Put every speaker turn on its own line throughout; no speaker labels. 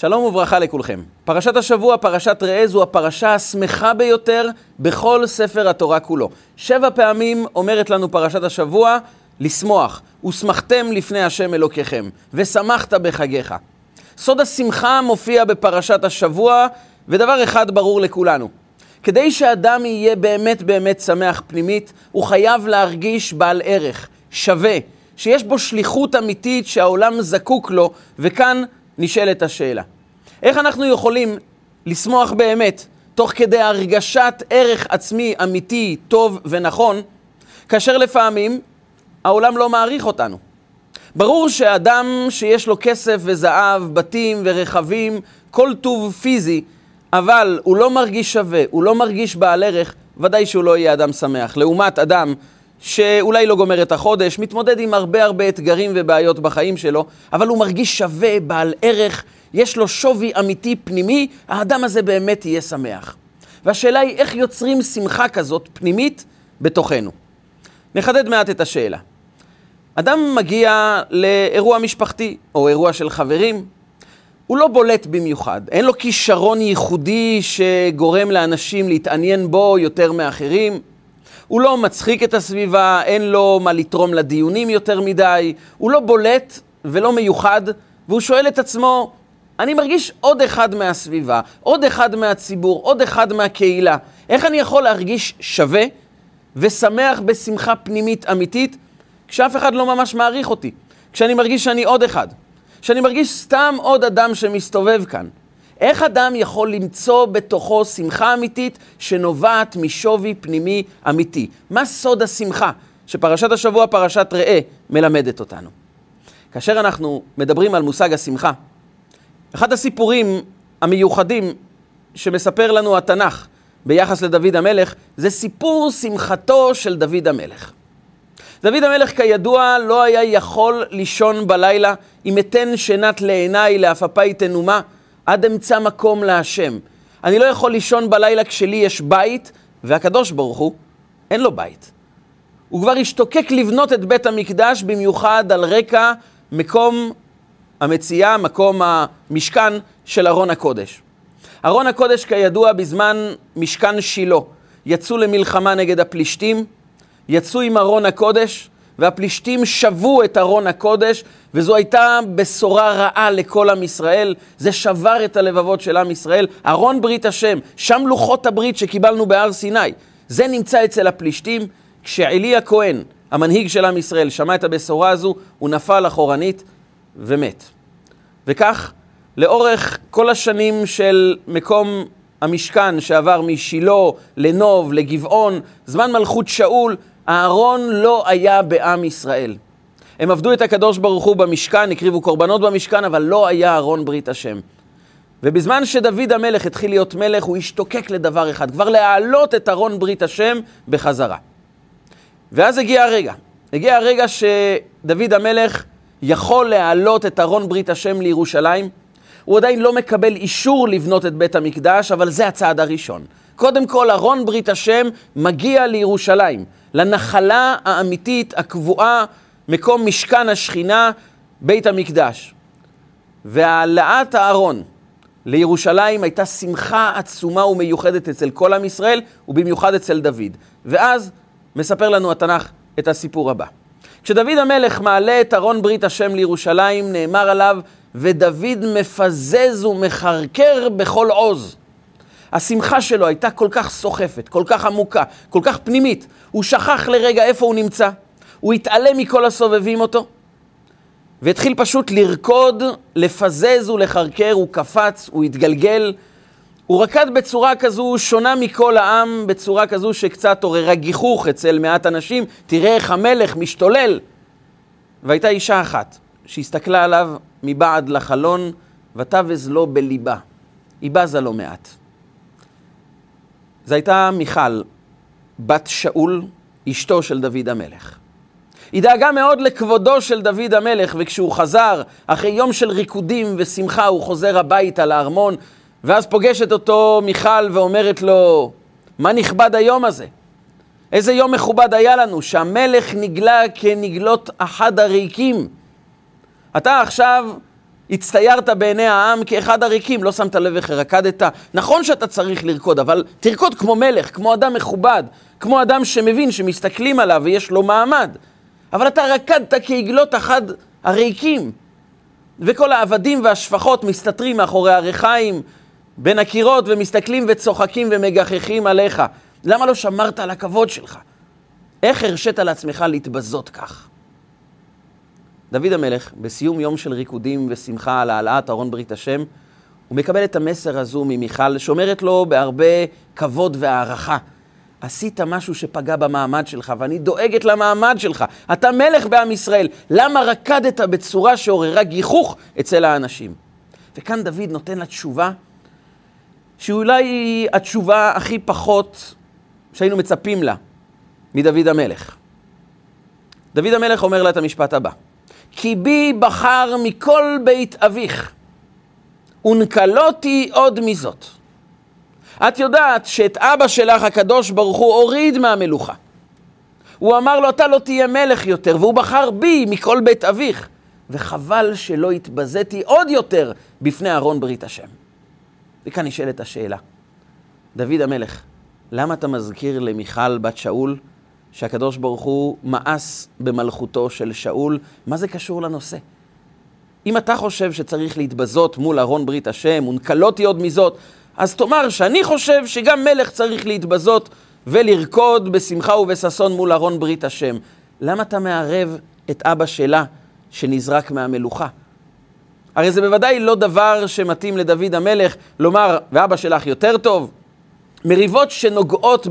שלום וברכה לכולכם. פרשת השבוע, פרשת ראה, זו הפרשה השמחה ביותר בכל ספר התורה כולו. שבע פעמים אומרת לנו פרשת השבוע, לשמוח. ושמחתם לפני השם אלוקיכם, ושמחת בחגיך. סוד השמחה מופיע בפרשת השבוע, ודבר אחד ברור לכולנו. כדי שאדם יהיה באמת באמת שמח פנימית, הוא חייב להרגיש בעל ערך, שווה, שיש בו שליחות אמיתית שהעולם זקוק לו, וכאן נשאלת השאלה. איך אנחנו יכולים לשמוח באמת, תוך כדי הרגשת ערך עצמי אמיתי, טוב ונכון, כאשר לפעמים העולם לא מעריך אותנו. ברור שאדם שיש לו כסף וזהב, בתים ורכבים, כל טוב פיזי, אבל הוא לא מרגיש שווה, הוא לא מרגיש בעל ערך, ודאי שהוא לא יהיה אדם שמח. לעומת אדם שאולי לא גומר את החודש, מתמודד עם הרבה הרבה אתגרים ובעיות בחיים שלו, אבל הוא מרגיש שווה, בעל ערך, יש לו שווי אמיתי פנימי, האדם הזה באמת יהיה שמח. והשאלה היא איך יוצרים שמחה כזאת פנימית בתוכנו. נחדד מעט את השאלה. אדם מגיע לאירוע משפחתי או אירוע של חברים, הוא לא בולט במיוחד, אין לו כישרון ייחודי שגורם לאנשים להתעניין בו יותר מאחרים. הוא לא מצחיק את הסביבה, אין לו מה לתרום לדיונים יותר מדי, הוא לא בולט ולא מיוחד, והוא שואל את עצמו, אני מרגיש עוד אחד מהסביבה, עוד אחד מהציבור, עוד אחד מהקהילה. איך אני יכול להרגיש שווה ושמח בשמחה פנימית אמיתית, כשאף אחד לא ממש מעריך אותי? כשאני מרגיש שאני עוד אחד, כשאני מרגיש סתם עוד אדם שמסתובב כאן. איך אדם יכול למצוא בתוכו שמחה אמיתית שנובעת משווי פנימי אמיתי? מה סוד השמחה שפרשת השבוע, פרשת ראה, מלמדת אותנו? כאשר אנחנו מדברים על מושג השמחה, אחד הסיפורים המיוחדים שמספר לנו התנ"ך ביחס לדוד המלך, זה סיפור שמחתו של דוד המלך. דוד המלך כידוע לא היה יכול לישון בלילה אם אתן שנת לעיניי לעפפי תנומה עד אמצא מקום להשם. אני לא יכול לישון בלילה כשלי יש בית והקדוש ברוך הוא אין לו בית. הוא כבר השתוקק לבנות את בית המקדש במיוחד על רקע מקום המציאה, מקום המשכן של ארון הקודש. ארון הקודש כידוע בזמן משכן שילה יצאו למלחמה נגד הפלישתים, יצאו עם ארון הקודש, והפלישתים שבו את ארון הקודש, וזו הייתה בשורה רעה לכל עם ישראל. זה שבר את הלבבות של עם ישראל. ארון ברית השם, שם לוחות הברית שקיבלנו בהר סיני. זה נמצא אצל הפלישתים. כשעלי הכהן, המנהיג של עם ישראל, שמע את הבשורה הזו, הוא נפל אחורנית ומת. וכך, לאורך כל השנים של מקום המשכן שעבר משילה לנוב, לגבעון, זמן מלכות שאול, אהרון לא היה בעם ישראל. הם עבדו את הקדוש ברוך הוא במשכן, הקריבו קורבנות במשכן, אבל לא היה אהרון ברית השם. ובזמן שדוד המלך התחיל להיות מלך, הוא השתוקק לדבר אחד, כבר להעלות את ארון ברית השם בחזרה. ואז הגיע הרגע. הגיע הרגע שדוד המלך יכול להעלות את ארון ברית השם לירושלים. הוא עדיין לא מקבל אישור לבנות את בית המקדש, אבל זה הצעד הראשון. קודם כל, ארון ברית השם מגיע לירושלים, לנחלה האמיתית, הקבועה, מקום משכן השכינה, בית המקדש. והעלאת הארון לירושלים הייתה שמחה עצומה ומיוחדת אצל כל עם ישראל, ובמיוחד אצל דוד. ואז מספר לנו התנ"ך את הסיפור הבא. כשדוד המלך מעלה את ארון ברית השם לירושלים, נאמר עליו, ודוד מפזז ומחרקר בכל עוז. השמחה שלו הייתה כל כך סוחפת, כל כך עמוקה, כל כך פנימית. הוא שכח לרגע איפה הוא נמצא. הוא התעלם מכל הסובבים אותו, והתחיל פשוט לרקוד, לפזז ולחרקר, הוא קפץ, הוא התגלגל. הוא רקד בצורה כזו שונה מכל העם, בצורה כזו שקצת עוררה גיחוך אצל מעט אנשים. תראה איך המלך משתולל. והייתה אישה אחת שהסתכלה עליו מבעד לחלון, ותבז לו בליבה. היא בזה לו מעט. זו הייתה מיכל, בת שאול, אשתו של דוד המלך. היא דאגה מאוד לכבודו של דוד המלך, וכשהוא חזר, אחרי יום של ריקודים ושמחה, הוא חוזר הביתה לארמון, ואז פוגשת אותו מיכל ואומרת לו, מה נכבד היום הזה? איזה יום מכובד היה לנו, שהמלך נגלה כנגלות אחד הריקים. אתה עכשיו הצטיירת בעיני העם כאחד הריקים, לא שמת לב איך רקדת. נכון שאתה צריך לרקוד, אבל תרקוד כמו מלך, כמו אדם מכובד, כמו אדם שמבין שמסתכלים עליו ויש לו מעמד. אבל אתה רקדת כעגלות אחד הריקים, וכל העבדים והשפחות מסתתרים מאחורי הריחיים, בין הקירות, ומסתכלים וצוחקים ומגחכים עליך. למה לא שמרת על הכבוד שלך? איך הרשית לעצמך להתבזות כך? דוד המלך, בסיום יום של ריקודים ושמחה על העלאת ארון ברית השם, הוא מקבל את המסר הזו ממיכל, שאומרת לו בהרבה כבוד והערכה. עשית משהו שפגע במעמד שלך, ואני דואגת למעמד שלך. אתה מלך בעם ישראל. למה רקדת בצורה שעוררה גיחוך אצל האנשים? וכאן דוד נותן לה תשובה, שאולי היא התשובה הכי פחות שהיינו מצפים לה מדוד המלך. דוד המלך אומר לה את המשפט הבא: כי בי בחר מכל בית אביך, ונקלותי עוד מזאת. את יודעת שאת אבא שלך, הקדוש ברוך הוא, הוריד מהמלוכה. הוא אמר לו, אתה לא תהיה מלך יותר, והוא בחר בי מכל בית אביך. וחבל שלא התבזיתי עוד יותר בפני ארון ברית השם. וכאן נשאלת השאלה, דוד המלך, למה אתה מזכיר למיכל בת שאול שהקדוש ברוך הוא מאס במלכותו של שאול? מה זה קשור לנושא? אם אתה חושב שצריך להתבזות מול ארון ברית השם, ונקלותי עוד מזאת, אז תאמר שאני חושב שגם מלך צריך להתבזות ולרקוד בשמחה ובששון מול ארון ברית השם. למה אתה מערב את אבא שלה שנזרק מהמלוכה? הרי זה בוודאי לא דבר שמתאים לדוד המלך לומר, ואבא שלך יותר טוב. מריבות שנוגעות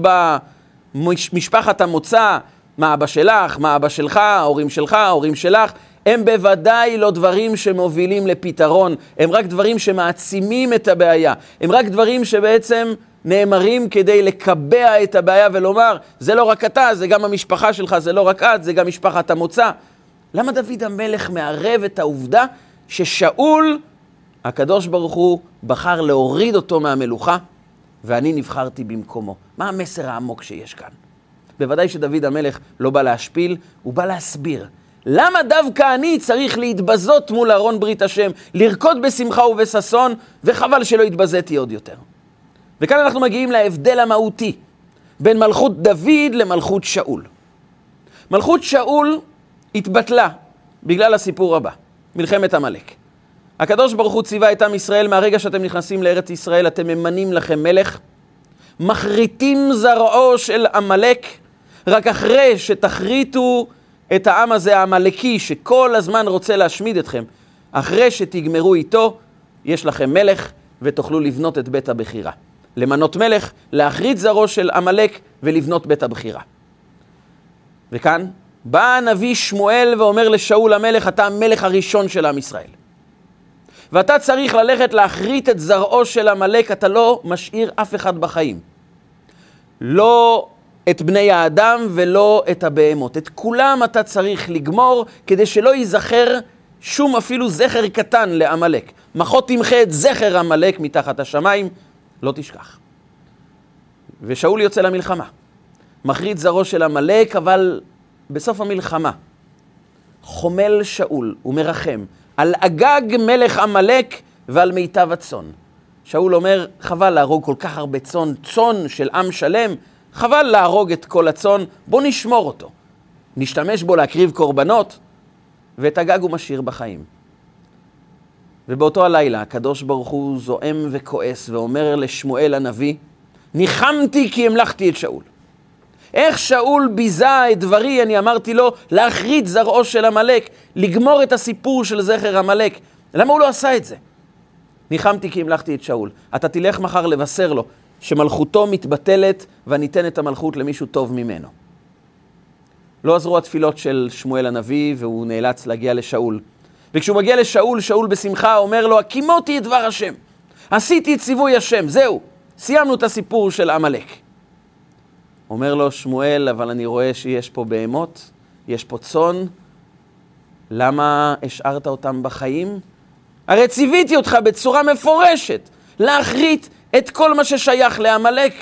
במשפחת המוצא, מה אבא שלך, מה אבא שלך, ההורים שלך, ההורים שלך, הם בוודאי לא דברים שמובילים לפתרון, הם רק דברים שמעצימים את הבעיה, הם רק דברים שבעצם נאמרים כדי לקבע את הבעיה ולומר, זה לא רק אתה, זה גם המשפחה שלך, זה לא רק את, זה גם משפחת המוצא. למה דוד המלך מערב את העובדה ששאול, הקדוש ברוך הוא, בחר להוריד אותו מהמלוכה, ואני נבחרתי במקומו? מה המסר העמוק שיש כאן? בוודאי שדוד המלך לא בא להשפיל, הוא בא להסביר. למה דווקא אני צריך להתבזות מול ארון ברית השם, לרקוד בשמחה ובששון, וחבל שלא התבזיתי עוד יותר. וכאן אנחנו מגיעים להבדל המהותי בין מלכות דוד למלכות שאול. מלכות שאול התבטלה בגלל הסיפור הבא, מלחמת עמלק. הקדוש ברוך הוא ציווה את עם ישראל, מהרגע שאתם נכנסים לארץ ישראל, אתם ממנים לכם מלך, מחריטים זרעו של עמלק, רק אחרי שתחריטו את העם הזה העמלקי שכל הזמן רוצה להשמיד אתכם. אחרי שתגמרו איתו, יש לכם מלך ותוכלו לבנות את בית הבחירה. למנות מלך, להחריט זרעו של עמלק ולבנות בית הבחירה. וכאן בא הנביא שמואל ואומר לשאול המלך, אתה המלך הראשון של עם ישראל. ואתה צריך ללכת להחריט את זרעו של עמלק, אתה לא משאיר אף אחד בחיים. לא את בני האדם ולא את הבהמות. את כולם אתה צריך לגמור כדי שלא ייזכר שום אפילו זכר קטן לעמלק. מחות תמחה את זכר עמלק מתחת השמיים, לא תשכח. ושאול יוצא למלחמה. מחריד זרעו של עמלק, אבל בסוף המלחמה חומל שאול ומרחם על אגג מלך עמלק ועל מיטב הצאן. שאול אומר, חבל להרוג כל כך הרבה צאן, צאן של עם שלם, חבל להרוג את כל הצאן, בוא נשמור אותו. נשתמש בו להקריב קורבנות, ואת הגג הוא משאיר בחיים. ובאותו הלילה הקדוש ברוך הוא זועם וכועס ואומר לשמואל הנביא, ניחמתי כי המלכתי את שאול. איך שאול ביזה את דברי, אני אמרתי לו, להחריד זרעו של עמלק, לגמור את הסיפור של זכר עמלק. למה הוא לא עשה את זה? ניחמתי כי המלכתי את שאול. אתה תלך מחר לבשר לו שמלכותו מתבטלת וניתן את המלכות למישהו טוב ממנו. לא עזרו התפילות של שמואל הנביא והוא נאלץ להגיע לשאול. וכשהוא מגיע לשאול, שאול בשמחה אומר לו, הקימותי את דבר השם. עשיתי את ציווי השם, זהו, סיימנו את הסיפור של עמלק. אומר לו שמואל, אבל אני רואה שיש פה בהמות, יש פה צאן, למה השארת אותם בחיים? הרי ציוויתי אותך בצורה מפורשת להחריט את כל מה ששייך לעמלק.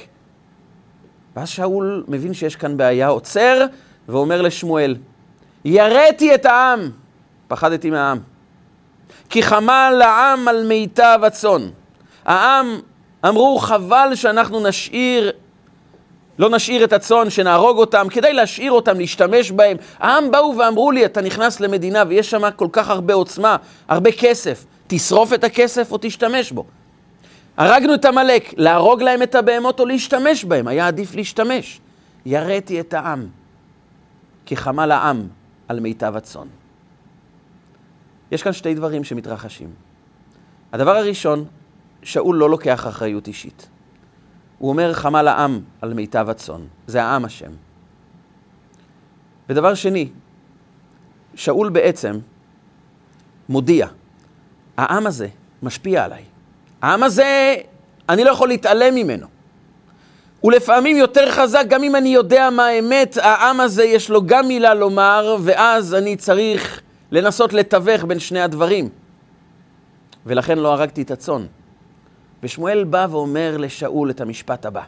ואז שאול מבין שיש כאן בעיה, עוצר ואומר לשמואל, יראתי את העם, פחדתי מהעם. כי חמה לעם על מיטב הצאן. העם אמרו, חבל שאנחנו נשאיר, לא נשאיר את הצאן, שנהרוג אותם, כדי להשאיר אותם, להשתמש בהם. העם באו ואמרו לי, אתה נכנס למדינה ויש שם כל כך הרבה עוצמה, הרבה כסף. תשרוף את הכסף או תשתמש בו. הרגנו את עמלק, להרוג להם את הבהמות או להשתמש בהם, היה עדיף להשתמש. יראתי את העם, כי חמה לעם על מיטב הצאן. יש כאן שתי דברים שמתרחשים. הדבר הראשון, שאול לא לוקח אחריות אישית. הוא אומר חמה לעם על מיטב הצאן. זה העם אשם. ודבר שני, שאול בעצם מודיע, העם הזה משפיע עליי. העם הזה, אני לא יכול להתעלם ממנו. הוא לפעמים יותר חזק, גם אם אני יודע מה האמת, העם הזה יש לו גם מילה לומר, ואז אני צריך לנסות לתווך בין שני הדברים. ולכן לא הרגתי את הצאן. ושמואל בא ואומר לשאול את המשפט הבא: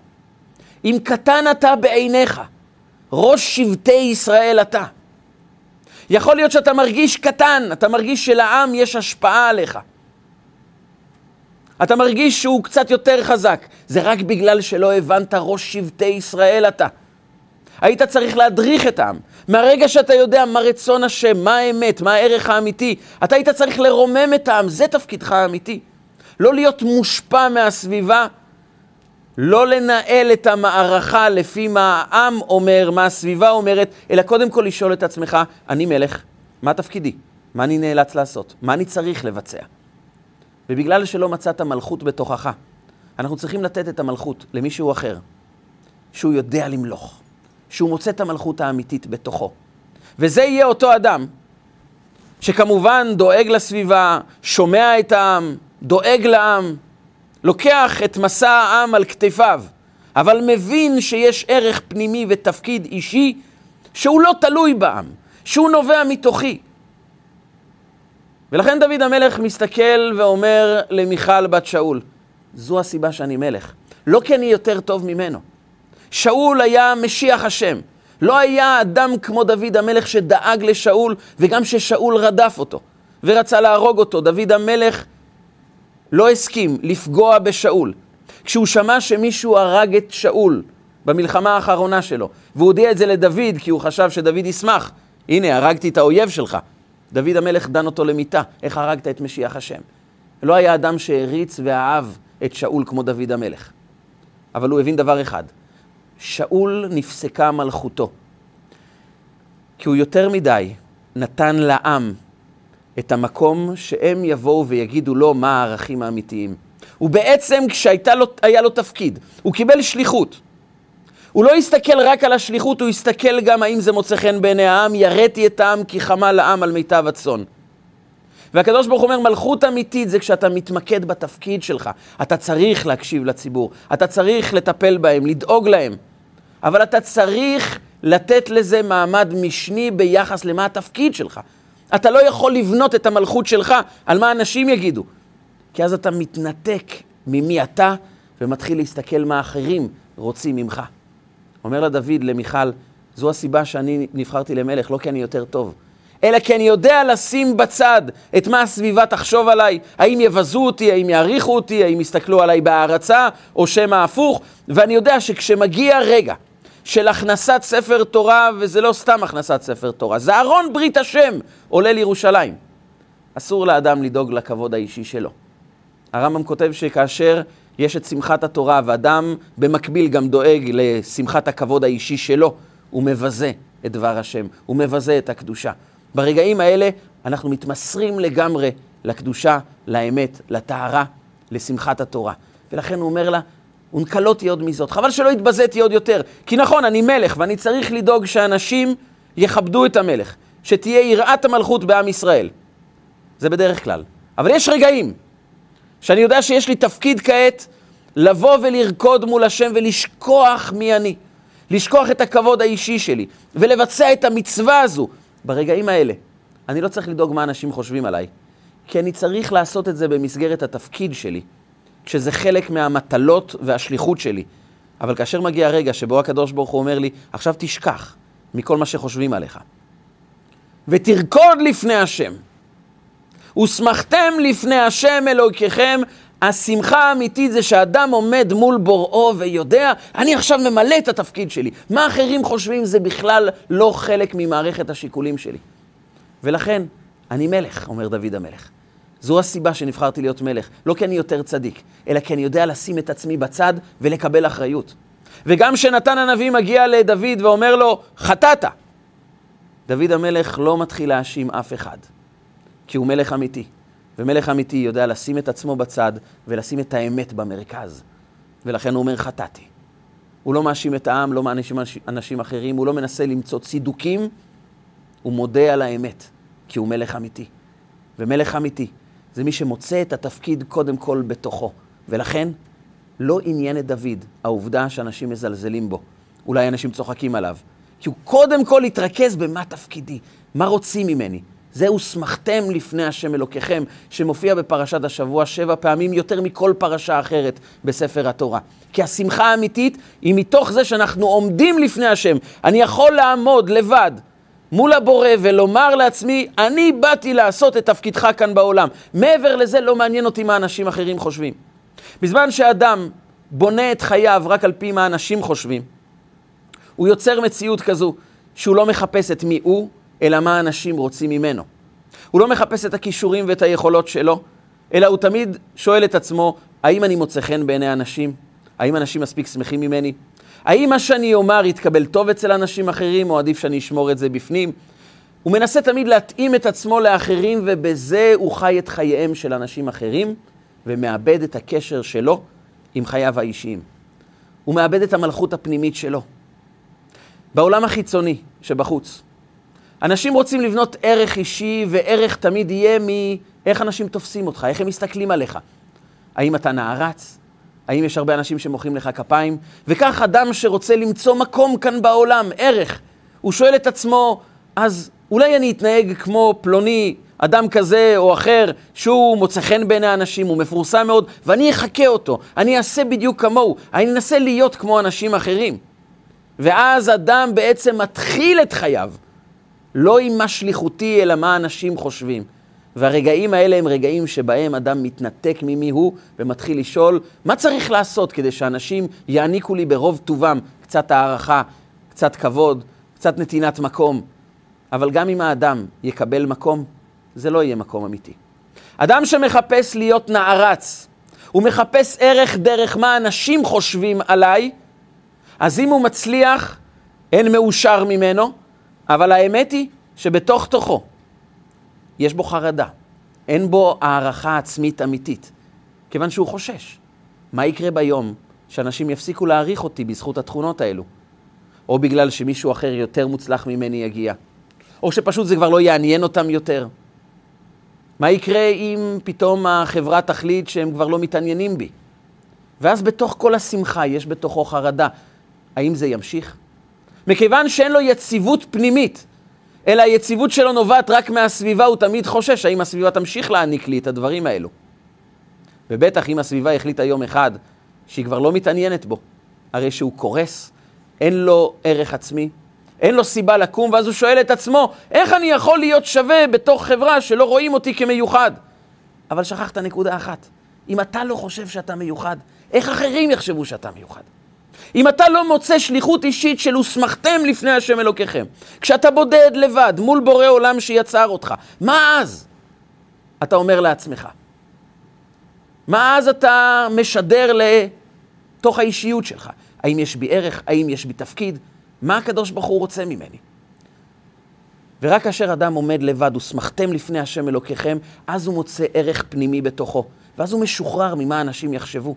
אם קטן אתה בעיניך, ראש שבטי ישראל אתה. יכול להיות שאתה מרגיש קטן, אתה מרגיש שלעם יש השפעה עליך. אתה מרגיש שהוא קצת יותר חזק. זה רק בגלל שלא הבנת ראש שבטי ישראל אתה. היית צריך להדריך את העם. מהרגע שאתה יודע מה רצון השם, מה האמת, מה הערך האמיתי, אתה היית צריך לרומם את העם, זה תפקידך האמיתי. לא להיות מושפע מהסביבה, לא לנהל את המערכה לפי מה העם אומר, מה הסביבה אומרת, אלא קודם כל לשאול את עצמך, אני מלך, מה תפקידי? מה אני נאלץ לעשות? מה אני צריך לבצע? ובגלל שלא מצאת מלכות בתוכך, אנחנו צריכים לתת את המלכות למישהו אחר, שהוא יודע למלוך, שהוא מוצא את המלכות האמיתית בתוכו. וזה יהיה אותו אדם, שכמובן דואג לסביבה, שומע את העם, דואג לעם, לוקח את מסע העם על כתפיו, אבל מבין שיש ערך פנימי ותפקיד אישי שהוא לא תלוי בעם, שהוא נובע מתוכי. ולכן דוד המלך מסתכל ואומר למיכל בת שאול, זו הסיבה שאני מלך. לא כי אני יותר טוב ממנו. שאול היה משיח השם. לא היה אדם כמו דוד המלך שדאג לשאול, וגם ששאול רדף אותו ורצה להרוג אותו. דוד המלך לא הסכים לפגוע בשאול. כשהוא שמע שמישהו הרג את שאול במלחמה האחרונה שלו, והוא הודיע את זה לדוד כי הוא חשב שדוד ישמח, הנה, הרגתי את האויב שלך. דוד המלך דן אותו למיתה, איך הרגת את משיח השם. לא היה אדם שהריץ ואהב את שאול כמו דוד המלך. אבל הוא הבין דבר אחד, שאול נפסקה מלכותו. כי הוא יותר מדי נתן לעם את המקום שהם יבואו ויגידו לו מה הערכים האמיתיים. ובעצם כשהיה לו תפקיד, הוא קיבל שליחות. הוא לא הסתכל רק על השליחות, הוא הסתכל גם האם זה מוצא חן בעיני העם, יראתי את העם כי חמה לעם על מיטב הצאן. והקדוש ברוך הוא אומר, מלכות אמיתית זה כשאתה מתמקד בתפקיד שלך. אתה צריך להקשיב לציבור, אתה צריך לטפל בהם, לדאוג להם. אבל אתה צריך לתת לזה מעמד משני ביחס למה התפקיד שלך. אתה לא יכול לבנות את המלכות שלך על מה אנשים יגידו. כי אז אתה מתנתק ממי אתה ומתחיל להסתכל מה אחרים רוצים ממך. אומר לה דוד למיכל, זו הסיבה שאני נבחרתי למלך, לא כי אני יותר טוב, אלא כי אני יודע לשים בצד את מה הסביבה תחשוב עליי, האם יבזו אותי, האם יעריכו אותי, האם יסתכלו עליי בהערצה, או שמא הפוך, ואני יודע שכשמגיע רגע של הכנסת ספר תורה, וזה לא סתם הכנסת ספר תורה, זה ארון ברית השם עולה לירושלים. אסור לאדם לדאוג לכבוד האישי שלו. הרמב"ם כותב שכאשר יש את שמחת התורה, ואדם במקביל גם דואג לשמחת הכבוד האישי שלו, הוא מבזה את דבר השם, הוא מבזה את הקדושה. ברגעים האלה אנחנו מתמסרים לגמרי לקדושה, לאמת, לטהרה, לשמחת התורה. ולכן הוא אומר לה, ונקלותי עוד מזאת. חבל שלא התבזיתי עוד יותר. כי נכון, אני מלך, ואני צריך לדאוג שאנשים יכבדו את המלך, שתהיה יראת המלכות בעם ישראל. זה בדרך כלל. אבל יש רגעים שאני יודע שיש לי תפקיד כעת לבוא ולרקוד מול השם ולשכוח מי אני. לשכוח את הכבוד האישי שלי ולבצע את המצווה הזו ברגעים האלה. אני לא צריך לדאוג מה אנשים חושבים עליי, כי אני צריך לעשות את זה במסגרת התפקיד שלי, כשזה חלק מהמטלות והשליחות שלי. אבל כאשר מגיע הרגע שבו הקדוש ברוך הוא אומר לי, עכשיו תשכח מכל מה שחושבים עליך, ותרקוד לפני השם, ושמחתם לפני השם אלוקיכם. השמחה האמיתית זה שאדם עומד מול בוראו ויודע, אני עכשיו ממלא את התפקיד שלי. מה אחרים חושבים זה בכלל לא חלק ממערכת השיקולים שלי. ולכן, אני מלך, אומר דוד המלך. זו הסיבה שנבחרתי להיות מלך. לא כי אני יותר צדיק, אלא כי אני יודע לשים את עצמי בצד ולקבל אחריות. וגם כשנתן הנביא מגיע לדוד ואומר לו, חטאת, דוד המלך לא מתחיל להאשים אף אחד, כי הוא מלך אמיתי. ומלך אמיתי יודע לשים את עצמו בצד ולשים את האמת במרכז. ולכן הוא אומר, חטאתי. הוא לא מאשים את העם, לא מאשים אנשים אחרים, הוא לא מנסה למצוא צידוקים, הוא מודה על האמת, כי הוא מלך אמיתי. ומלך אמיתי זה מי שמוצא את התפקיד קודם כל בתוכו. ולכן, לא עניין את דוד העובדה שאנשים מזלזלים בו. אולי אנשים צוחקים עליו. כי הוא קודם כל התרכז במה תפקידי, מה רוצים ממני. זהו שמחתם לפני השם אלוקיכם, שמופיע בפרשת השבוע שבע פעמים יותר מכל פרשה אחרת בספר התורה. כי השמחה האמיתית היא מתוך זה שאנחנו עומדים לפני השם. אני יכול לעמוד לבד מול הבורא ולומר לעצמי, אני באתי לעשות את תפקידך כאן בעולם. מעבר לזה לא מעניין אותי מה אנשים אחרים חושבים. בזמן שאדם בונה את חייו רק על פי מה אנשים חושבים, הוא יוצר מציאות כזו שהוא לא מחפש את מי הוא, אלא מה אנשים רוצים ממנו. הוא לא מחפש את הכישורים ואת היכולות שלו, אלא הוא תמיד שואל את עצמו, האם אני מוצא חן בעיני אנשים? האם אנשים מספיק שמחים ממני? האם מה שאני אומר יתקבל טוב אצל אנשים אחרים, או עדיף שאני אשמור את זה בפנים? הוא מנסה תמיד להתאים את עצמו לאחרים, ובזה הוא חי את חייהם של אנשים אחרים, ומאבד את הקשר שלו עם חייו האישיים. הוא מאבד את המלכות הפנימית שלו. בעולם החיצוני שבחוץ, אנשים רוצים לבנות ערך אישי, וערך תמיד יהיה מאיך אנשים תופסים אותך, איך הם מסתכלים עליך. האם אתה נערץ? האם יש הרבה אנשים שמוחאים לך כפיים? וכך אדם שרוצה למצוא מקום כאן בעולם, ערך, הוא שואל את עצמו, אז אולי אני אתנהג כמו פלוני, אדם כזה או אחר, שהוא מוצא חן בעיני האנשים, הוא מפורסם מאוד, ואני אחקה אותו, אני אעשה בדיוק כמוהו, אני אנסה להיות כמו אנשים אחרים. ואז אדם בעצם מתחיל את חייו, לא עם מה שליחותי, אלא מה אנשים חושבים. והרגעים האלה הם רגעים שבהם אדם מתנתק ממי הוא ומתחיל לשאול, מה צריך לעשות כדי שאנשים יעניקו לי ברוב טובם קצת הערכה, קצת כבוד, קצת נתינת מקום. אבל גם אם האדם יקבל מקום, זה לא יהיה מקום אמיתי. אדם שמחפש להיות נערץ, הוא מחפש ערך דרך מה אנשים חושבים עליי, אז אם הוא מצליח, אין מאושר ממנו, אבל האמת היא שבתוך תוכו יש בו חרדה, אין בו הערכה עצמית אמיתית, כיוון שהוא חושש. מה יקרה ביום שאנשים יפסיקו להעריך אותי בזכות התכונות האלו? או בגלל שמישהו אחר יותר מוצלח ממני יגיע, או שפשוט זה כבר לא יעניין אותם יותר. מה יקרה אם פתאום החברה תחליט שהם כבר לא מתעניינים בי? ואז בתוך כל השמחה יש בתוכו חרדה. האם זה ימשיך? מכיוון שאין לו יציבות פנימית, אלא היציבות שלו נובעת רק מהסביבה, הוא תמיד חושש האם הסביבה תמשיך להעניק לי את הדברים האלו. ובטח אם הסביבה החליטה יום אחד שהיא כבר לא מתעניינת בו, הרי שהוא קורס, אין לו ערך עצמי, אין לו סיבה לקום, ואז הוא שואל את עצמו, איך אני יכול להיות שווה בתוך חברה שלא רואים אותי כמיוחד? אבל שכחת נקודה אחת, אם אתה לא חושב שאתה מיוחד, איך אחרים יחשבו שאתה מיוחד? אם אתה לא מוצא שליחות אישית של הוסמכתם לפני השם אלוקיכם, כשאתה בודד לבד מול בורא עולם שיצר אותך, מה אז אתה אומר לעצמך? מה אז אתה משדר לתוך האישיות שלך? האם יש בי ערך? האם יש בי תפקיד? מה הקדוש ברוך הוא רוצה ממני? ורק כאשר אדם עומד לבד, ושמחתם לפני השם אלוקיכם, אז הוא מוצא ערך פנימי בתוכו, ואז הוא משוחרר ממה אנשים יחשבו.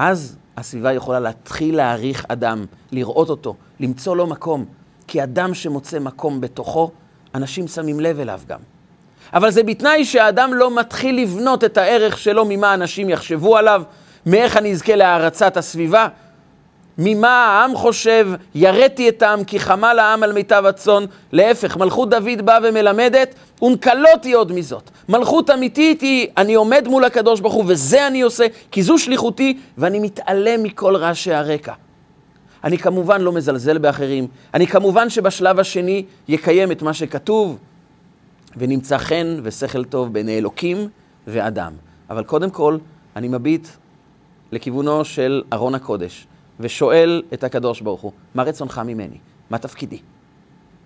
אז הסביבה יכולה להתחיל להעריך אדם, לראות אותו, למצוא לו מקום. כי אדם שמוצא מקום בתוכו, אנשים שמים לב אליו גם. אבל זה בתנאי שהאדם לא מתחיל לבנות את הערך שלו ממה אנשים יחשבו עליו, מאיך אני אזכה להערצת הסביבה, ממה העם חושב, יראתי את העם כי חמה לעם על מיטב הצאן. להפך, מלכות דוד באה ומלמדת, ונקלותי עוד מזאת. מלכות אמיתית היא, אני עומד מול הקדוש ברוך הוא, וזה אני עושה, כי זו שליחותי, ואני מתעלם מכל רעשי הרקע. אני כמובן לא מזלזל באחרים, אני כמובן שבשלב השני יקיים את מה שכתוב, ונמצא חן ושכל טוב בעיני אלוקים ואדם. אבל קודם כל, אני מביט לכיוונו של ארון הקודש, ושואל את הקדוש ברוך הוא, מה רצונך ממני? מה תפקידי?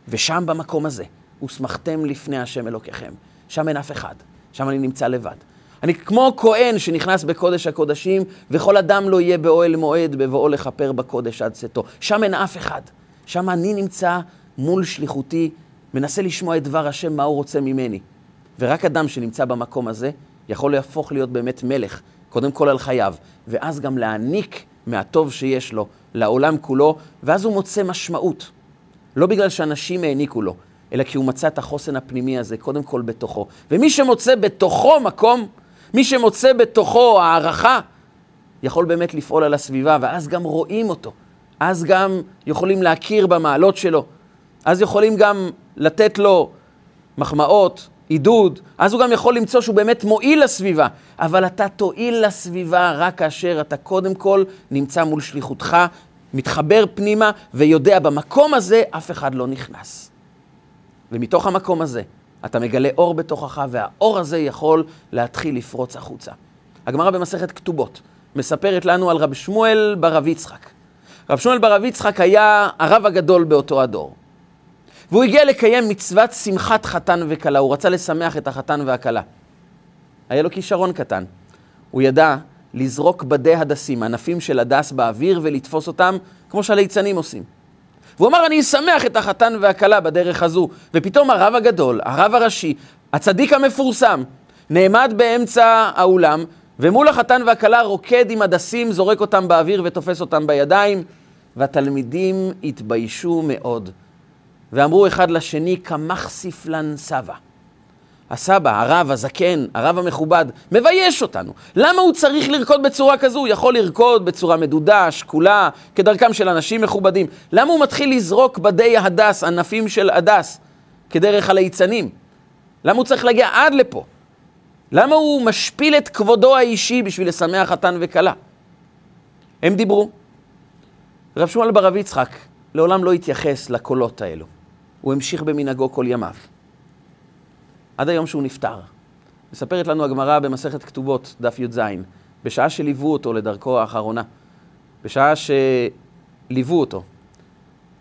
ושם במקום הזה, ושמחתם לפני השם אלוקיכם. שם אין אף אחד, שם אני נמצא לבד. אני כמו כהן שנכנס בקודש הקודשים, וכל אדם לא יהיה באוהל מועד בבואו לכפר בקודש עד צאתו. שם אין אף אחד. שם אני נמצא מול שליחותי, מנסה לשמוע את דבר השם, מה הוא רוצה ממני. ורק אדם שנמצא במקום הזה, יכול להפוך להיות באמת מלך, קודם כל על חייו, ואז גם להעניק מהטוב שיש לו לעולם כולו, ואז הוא מוצא משמעות. לא בגלל שאנשים העניקו לו, אלא כי הוא מצא את החוסן הפנימי הזה, קודם כל בתוכו. ומי שמוצא בתוכו מקום, מי שמוצא בתוכו הערכה, יכול באמת לפעול על הסביבה, ואז גם רואים אותו. אז גם יכולים להכיר במעלות שלו. אז יכולים גם לתת לו מחמאות, עידוד, אז הוא גם יכול למצוא שהוא באמת מועיל לסביבה. אבל אתה תועיל לסביבה רק כאשר אתה קודם כל נמצא מול שליחותך, מתחבר פנימה ויודע במקום הזה אף אחד לא נכנס. ומתוך המקום הזה אתה מגלה אור בתוכך, והאור הזה יכול להתחיל לפרוץ החוצה. הגמרא במסכת כתובות מספרת לנו על רב שמואל ברב יצחק. רב שמואל ברב יצחק היה הרב הגדול באותו הדור. והוא הגיע לקיים מצוות שמחת חתן וכלה, הוא רצה לשמח את החתן והכלה. היה לו כישרון קטן. הוא ידע לזרוק בדי הדסים, ענפים של הדס באוויר ולתפוס אותם כמו שהליצנים עושים. והוא אמר, אני אשמח את החתן והכלה בדרך הזו. ופתאום הרב הגדול, הרב הראשי, הצדיק המפורסם, נעמד באמצע האולם, ומול החתן והכלה רוקד עם הדסים, זורק אותם באוויר ותופס אותם בידיים, והתלמידים התביישו מאוד. ואמרו אחד לשני, כמחסיף לן סבא. הסבא, הרב, הזקן, הרב המכובד, מבייש אותנו. למה הוא צריך לרקוד בצורה כזו? הוא יכול לרקוד בצורה מדודה, שקולה, כדרכם של אנשים מכובדים. למה הוא מתחיל לזרוק בדי ההדס, ענפים של הדס, כדרך הליצנים? למה הוא צריך להגיע עד לפה? למה הוא משפיל את כבודו האישי בשביל לשמח חתן וכלה? הם דיברו. רב שמואל ברב יצחק לעולם לא התייחס לקולות האלו. הוא המשיך במנהגו כל ימיו. עד היום שהוא נפטר. מספרת לנו הגמרא במסכת כתובות, דף י"ז, בשעה שליוו אותו לדרכו האחרונה, בשעה שליוו אותו.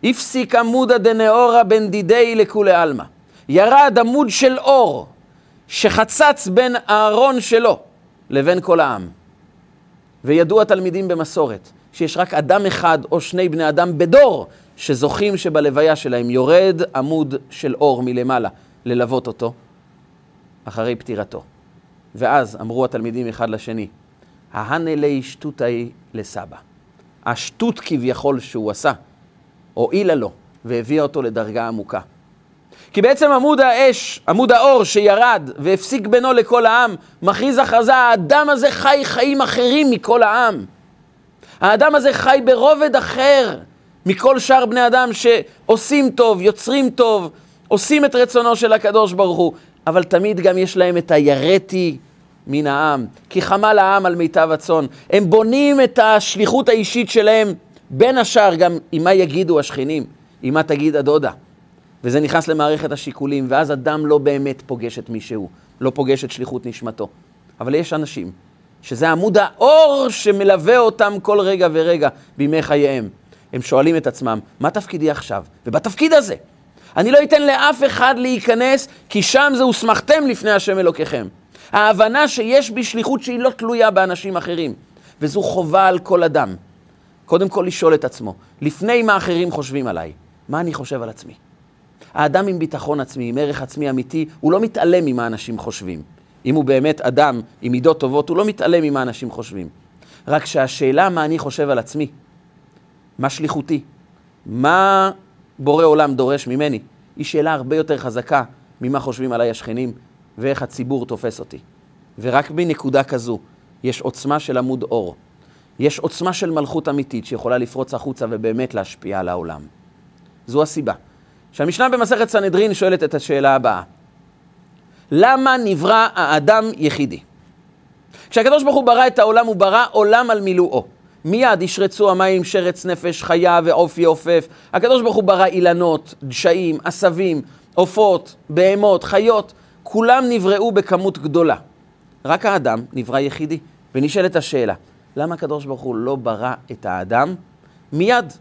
הפסיק עמודא דנאורה בן דידי לכולי עלמא. ירד עמוד של אור שחצץ בין הארון שלו לבין כל העם. וידעו התלמידים במסורת שיש רק אדם אחד או שני בני אדם בדור שזוכים שבלוויה שלהם יורד עמוד של אור מלמעלה ללוות אותו אחרי פטירתו. ואז אמרו התלמידים אחד לשני, ההנה לי שטותי לסבא. השטות כביכול שהוא עשה, הועילה לו והביאה אותו לדרגה עמוקה. כי בעצם עמוד האש, עמוד האור שירד והפסיק בינו לכל העם, מכריז הכרזה, האדם הזה חי חיים אחרים מכל העם. האדם הזה חי ברובד אחר מכל שאר בני אדם שעושים טוב, יוצרים טוב, עושים את רצונו של הקדוש ברוך הוא, אבל תמיד גם יש להם את היראתי מן העם, כי חמל העם על מיטב הצאן. הם בונים את השליחות האישית שלהם, בין השאר גם עם מה יגידו השכנים, עם מה תגיד הדודה. וזה נכנס למערכת השיקולים, ואז אדם לא באמת פוגש את מי שהוא, לא פוגש את שליחות נשמתו. אבל יש אנשים שזה עמוד האור שמלווה אותם כל רגע ורגע בימי חייהם. הם שואלים את עצמם, מה תפקידי עכשיו? ובתפקיד הזה, אני לא אתן לאף אחד להיכנס, כי שם זה הוסמכתם לפני השם אלוקיכם. ההבנה שיש בי שליחות שהיא לא תלויה באנשים אחרים, וזו חובה על כל אדם. קודם כל לשאול את עצמו, לפני מה אחרים חושבים עליי, מה אני חושב על עצמי? האדם עם ביטחון עצמי, עם ערך עצמי אמיתי, הוא לא מתעלם ממה אנשים חושבים. אם הוא באמת אדם עם מידות טובות, הוא לא מתעלם ממה אנשים חושבים. רק שהשאלה מה אני חושב על עצמי, מה שליחותי, מה בורא עולם דורש ממני, היא שאלה הרבה יותר חזקה ממה חושבים עליי השכנים ואיך הציבור תופס אותי. ורק בנקודה כזו יש עוצמה של עמוד אור. יש עוצמה של מלכות אמיתית שיכולה לפרוץ החוצה ובאמת להשפיע על העולם. זו הסיבה. שהמשנה במסכת סנהדרין שואלת את השאלה הבאה: למה נברא האדם יחידי? כשהקדוש ברוך הוא ברא את העולם, הוא ברא עולם על מילואו. מיד ישרצו המים שרץ נפש חיה ועוף יעופף. הקדוש ברוך הוא ברא אילנות, דשאים, עשבים, עופות, בהמות, חיות, כולם נבראו בכמות גדולה. רק האדם נברא יחידי. ונשאלת השאלה, למה הקדוש ברוך הוא לא ברא את האדם מיד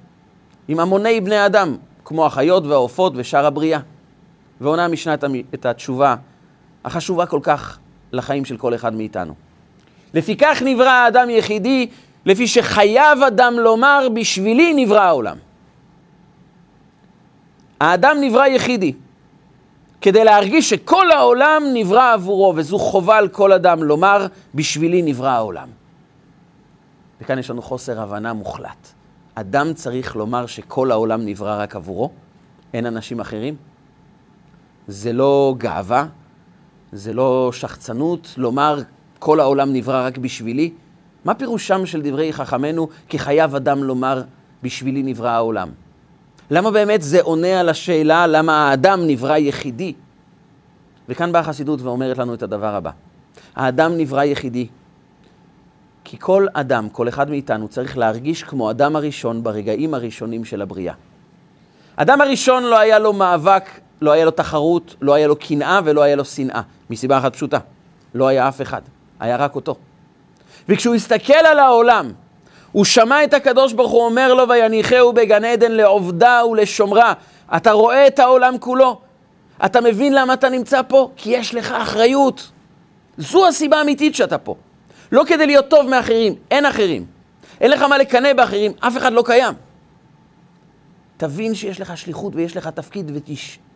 עם המוני בני אדם, כמו החיות והעופות ושאר הבריאה? ועונה המשנה את התשובה החשובה כל כך לחיים של כל אחד מאיתנו. לפיכך נברא האדם יחידי, לפי שחייב אדם לומר, בשבילי נברא העולם. האדם נברא יחידי, כדי להרגיש שכל העולם נברא עבורו, וזו חובה על כל אדם לומר, בשבילי נברא העולם. וכאן יש לנו חוסר הבנה מוחלט. אדם צריך לומר שכל העולם נברא רק עבורו, אין אנשים אחרים. זה לא גאווה, זה לא שחצנות לומר כל העולם נברא רק בשבילי. מה פירושם של דברי חכמינו כי חייב אדם לומר בשבילי נברא העולם? למה באמת זה עונה על השאלה למה האדם נברא יחידי? וכאן באה החסידות ואומרת לנו את הדבר הבא. האדם נברא יחידי כי כל אדם, כל אחד מאיתנו, צריך להרגיש כמו אדם הראשון ברגעים הראשונים של הבריאה. אדם הראשון לא היה לו מאבק, לא היה לו תחרות, לא היה לו קנאה ולא היה לו שנאה, מסיבה אחת פשוטה, לא היה אף אחד, היה רק אותו. וכשהוא הסתכל על העולם, הוא שמע את הקדוש ברוך הוא אומר לו, ויניחהו בגן עדן לעובדה ולשומרה. אתה רואה את העולם כולו, אתה מבין למה אתה נמצא פה? כי יש לך אחריות. זו הסיבה האמיתית שאתה פה. לא כדי להיות טוב מאחרים, אין אחרים. אין לך מה לקנא באחרים, אף אחד לא קיים. תבין שיש לך שליחות ויש לך תפקיד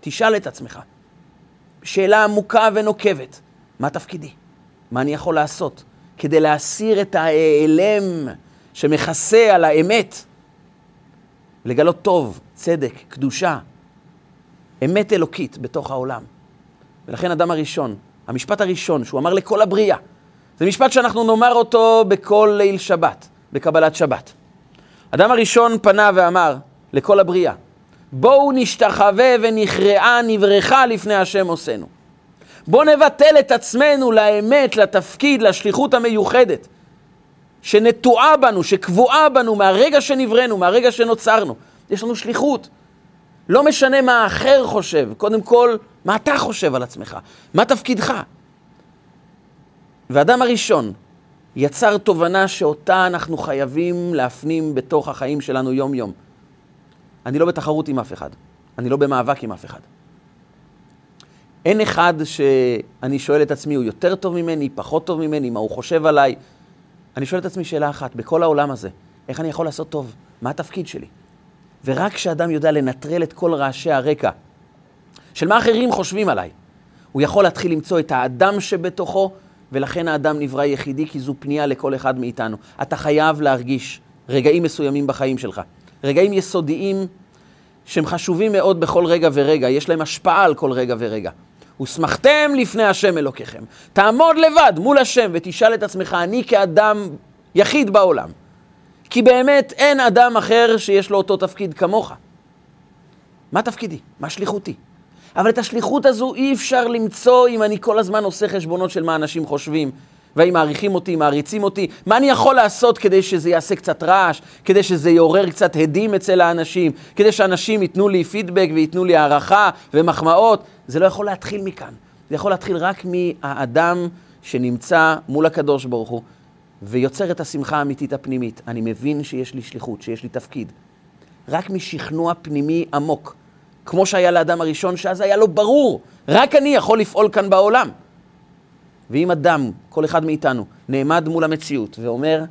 ותשאל את עצמך. שאלה עמוקה ונוקבת, מה תפקידי? מה אני יכול לעשות כדי להסיר את ההיעלם שמכסה על האמת? לגלות טוב, צדק, קדושה, אמת אלוקית בתוך העולם. ולכן אדם הראשון, המשפט הראשון שהוא אמר לכל הבריאה, זה משפט שאנחנו נאמר אותו בכל ליל שבת, בקבלת שבת. אדם הראשון פנה ואמר לכל הבריאה, בואו נשתחווה ונכרעה נברכה לפני השם עושנו. בואו נבטל את עצמנו לאמת, לתפקיד, לשליחות המיוחדת, שנטועה בנו, שקבועה בנו מהרגע שנבראנו, מהרגע שנוצרנו. יש לנו שליחות. לא משנה מה האחר חושב, קודם כל, מה אתה חושב על עצמך, מה תפקידך. ואדם הראשון יצר תובנה שאותה אנחנו חייבים להפנים בתוך החיים שלנו יום-יום. אני לא בתחרות עם אף אחד, אני לא במאבק עם אף אחד. אין אחד שאני שואל את עצמי, הוא יותר טוב ממני, פחות טוב ממני, מה הוא חושב עליי. אני שואל את עצמי שאלה אחת, בכל העולם הזה, איך אני יכול לעשות טוב? מה התפקיד שלי? ורק כשאדם יודע לנטרל את כל רעשי הרקע של מה אחרים חושבים עליי, הוא יכול להתחיל למצוא את האדם שבתוכו, ולכן האדם נברא יחידי, כי זו פנייה לכל אחד מאיתנו. אתה חייב להרגיש רגעים מסוימים בחיים שלך, רגעים יסודיים שהם חשובים מאוד בכל רגע ורגע, יש להם השפעה על כל רגע ורגע. ושמחתם לפני השם אלוקיכם. תעמוד לבד מול השם ותשאל את עצמך, אני כאדם יחיד בעולם. כי באמת אין אדם אחר שיש לו אותו תפקיד כמוך. מה תפקידי? מה שליחותי? אבל את השליחות הזו אי אפשר למצוא אם אני כל הזמן עושה חשבונות של מה אנשים חושבים. והאם מעריכים אותי, מעריצים אותי, מה אני יכול לעשות כדי שזה יעשה קצת רעש, כדי שזה יעורר קצת הדים אצל האנשים, כדי שאנשים ייתנו לי פידבק וייתנו לי הערכה ומחמאות. זה לא יכול להתחיל מכאן. זה יכול להתחיל רק מהאדם שנמצא מול הקדוש ברוך הוא ויוצר את השמחה האמיתית הפנימית. אני מבין שיש לי שליחות, שיש לי תפקיד. רק משכנוע פנימי עמוק, כמו שהיה לאדם הראשון, שאז היה לו ברור, רק אני יכול לפעול כאן בעולם. ואם אדם, כל אחד מאיתנו, נעמד מול המציאות ואומר,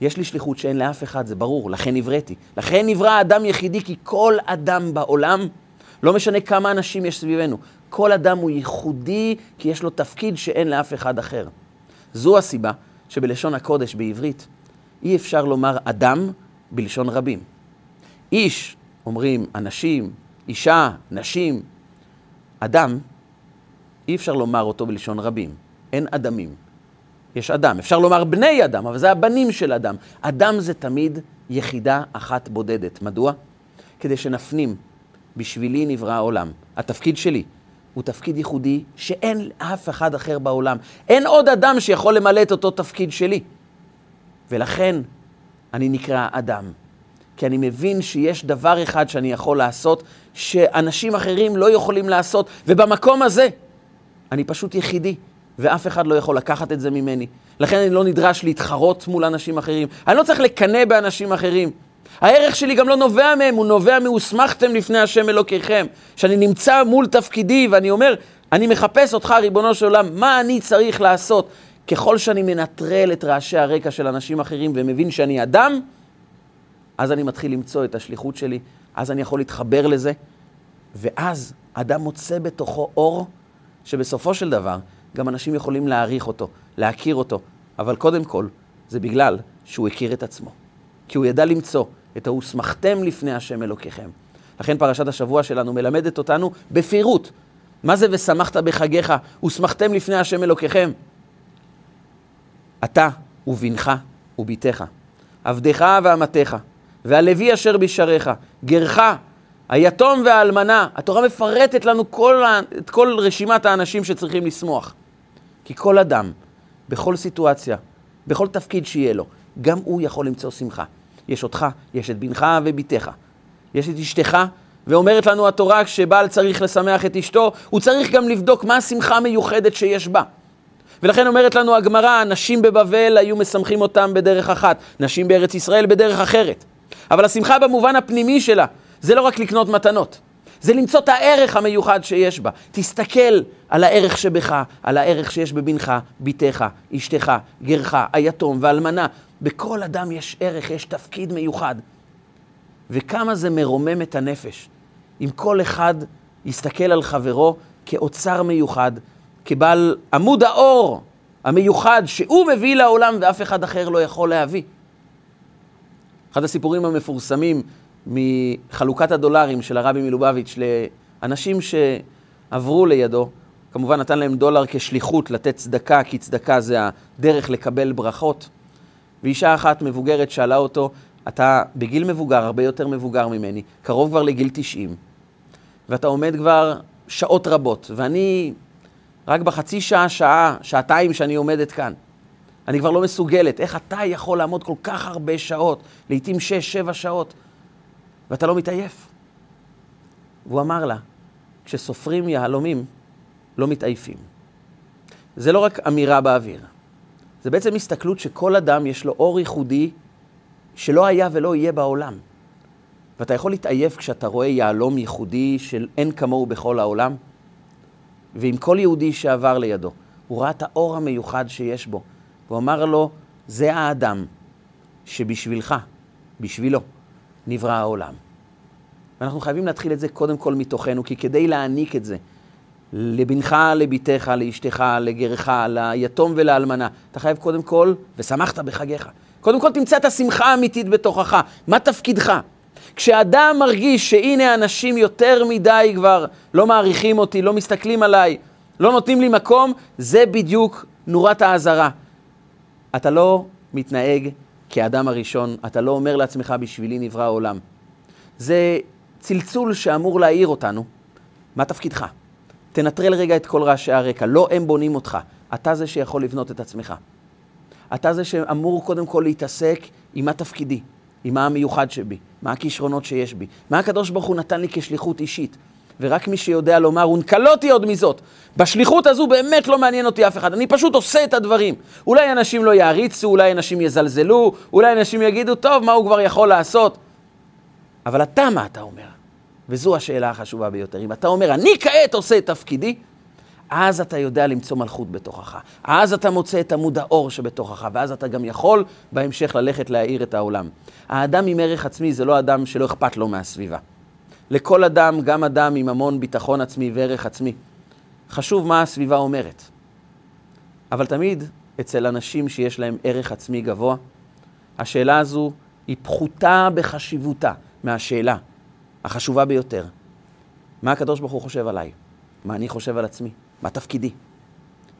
יש לי שליחות שאין לאף אחד, זה ברור, לכן נבראתי. לכן נברא האדם יחידי, כי כל אדם בעולם, לא משנה כמה אנשים יש סביבנו, כל אדם הוא ייחודי, כי יש לו תפקיד שאין לאף אחד אחר. זו הסיבה שבלשון הקודש בעברית אי אפשר לומר אדם בלשון רבים. איש, אומרים אנשים, אישה, נשים. אדם, אי אפשר לומר אותו בלשון רבים. אין אדמים. יש אדם. אפשר לומר בני אדם, אבל זה הבנים של אדם. אדם זה תמיד יחידה אחת בודדת. מדוע? כדי שנפנים, בשבילי נברא העולם. התפקיד שלי הוא תפקיד ייחודי שאין אף אחד אחר בעולם. אין עוד אדם שיכול למלא את אותו תפקיד שלי. ולכן אני נקרא אדם. כי אני מבין שיש דבר אחד שאני יכול לעשות, שאנשים אחרים לא יכולים לעשות, ובמקום הזה אני פשוט יחידי, ואף אחד לא יכול לקחת את זה ממני. לכן אני לא נדרש להתחרות מול אנשים אחרים. אני לא צריך לקנא באנשים אחרים. הערך שלי גם לא נובע מהם, הוא נובע מ"הוסמכתם לפני השם אלוקיכם". שאני נמצא מול תפקידי ואני אומר, אני מחפש אותך, ריבונו של עולם, מה אני צריך לעשות? ככל שאני מנטרל את רעשי הרקע של אנשים אחרים ומבין שאני אדם, אז אני מתחיל למצוא את השליחות שלי, אז אני יכול להתחבר לזה, ואז אדם מוצא בתוכו אור, שבסופו של דבר גם אנשים יכולים להעריך אותו, להכיר אותו, אבל קודם כל, זה בגלל שהוא הכיר את עצמו. כי הוא ידע למצוא את ה"הוסמכתם לפני השם אלוקיכם". לכן פרשת השבוע שלנו מלמדת אותנו בפירוט. מה זה ושמחת בחגיך, ושמחתם לפני השם אלוקיכם? אתה ובנך ובתך, עבדך ואמתך, והלוי אשר בשעריך, גרך, היתום והאלמנה. התורה מפרטת לנו כל, את כל רשימת האנשים שצריכים לשמוח. כי כל אדם, בכל סיטואציה, בכל תפקיד שיהיה לו, גם הוא יכול למצוא שמחה. יש אותך, יש את בנך ובתך, יש את אשתך, ואומרת לנו התורה, כשבעל צריך לשמח את אשתו, הוא צריך גם לבדוק מה השמחה המיוחדת שיש בה. ולכן אומרת לנו הגמרא, נשים בבבל היו משמחים אותם בדרך אחת, נשים בארץ ישראל בדרך אחרת. אבל השמחה במובן הפנימי שלה, זה לא רק לקנות מתנות, זה למצוא את הערך המיוחד שיש בה. תסתכל על הערך שבך, על הערך שיש בבנך, בתך, אשתך, גרך, היתום ואלמנה. בכל אדם יש ערך, יש תפקיד מיוחד. וכמה זה מרומם את הנפש. אם כל אחד יסתכל על חברו כאוצר מיוחד, כבעל עמוד האור המיוחד שהוא מביא לעולם ואף אחד אחר לא יכול להביא. אחד הסיפורים המפורסמים מחלוקת הדולרים של הרבי מלובביץ' לאנשים שעברו לידו, כמובן נתן להם דולר כשליחות לתת צדקה, כי צדקה זה הדרך לקבל ברכות. ואישה אחת מבוגרת שאלה אותו, אתה בגיל מבוגר, הרבה יותר מבוגר ממני, קרוב כבר לגיל 90, ואתה עומד כבר שעות רבות, ואני רק בחצי שעה, שעה, שעתיים שאני עומדת כאן, אני כבר לא מסוגלת. איך אתה יכול לעמוד כל כך הרבה שעות, לעתים שש, שבע שעות, ואתה לא מתעייף? והוא אמר לה, כשסופרים יהלומים, לא מתעייפים. זה לא רק אמירה באוויר, זה בעצם הסתכלות שכל אדם יש לו אור ייחודי שלא היה ולא יהיה בעולם. ואתה יכול להתעייף כשאתה רואה יהלום ייחודי של אין כמוהו בכל העולם? ועם כל יהודי שעבר לידו, הוא ראה את האור המיוחד שיש בו, והוא אמר לו, זה האדם שבשבילך, בשבילו, נברא העולם. ואנחנו חייבים להתחיל את זה קודם כל מתוכנו, כי כדי להעניק את זה לבנך, לביתך, לאשתך, לגרך, ליתום ולאלמנה, אתה חייב קודם כל, ושמחת בחגיך. קודם כל תמצא את השמחה האמיתית בתוכך. מה תפקידך? כשאדם מרגיש שהנה אנשים יותר מדי כבר לא מעריכים אותי, לא מסתכלים עליי, לא נותנים לי מקום, זה בדיוק נורת האזהרה. אתה לא מתנהג כאדם הראשון, אתה לא אומר לעצמך בשבילי נברא העולם. זה צלצול שאמור להעיר אותנו. מה תפקידך? תנטרל רגע את כל רעשי הרקע, לא הם בונים אותך, אתה זה שיכול לבנות את עצמך. אתה זה שאמור קודם כל להתעסק עם מה תפקידי, עם מה המיוחד שבי, מה הכישרונות שיש בי, מה הקדוש ברוך הוא נתן לי כשליחות אישית. ורק מי שיודע לומר, ונקלותי עוד מזאת. בשליחות הזו באמת לא מעניין אותי אף אחד, אני פשוט עושה את הדברים. אולי אנשים לא יעריצו, אולי אנשים יזלזלו, אולי אנשים יגידו, טוב, מה הוא כבר יכול לעשות? אבל אתה, מה אתה אומר? וזו השאלה החשובה ביותר. אם אתה אומר, אני כעת עושה את תפקידי, אז אתה יודע למצוא מלכות בתוכך. אז אתה מוצא את עמוד האור שבתוכך, ואז אתה גם יכול בהמשך ללכת להאיר את העולם. האדם עם ערך עצמי זה לא אדם שלא אכפת לו מהסביבה. לכל אדם, גם אדם עם המון ביטחון עצמי וערך עצמי, חשוב מה הסביבה אומרת. אבל תמיד אצל אנשים שיש להם ערך עצמי גבוה, השאלה הזו היא פחותה בחשיבותה מהשאלה החשובה ביותר. מה הקדוש ברוך הוא חושב עליי? מה אני חושב על עצמי? מה תפקידי?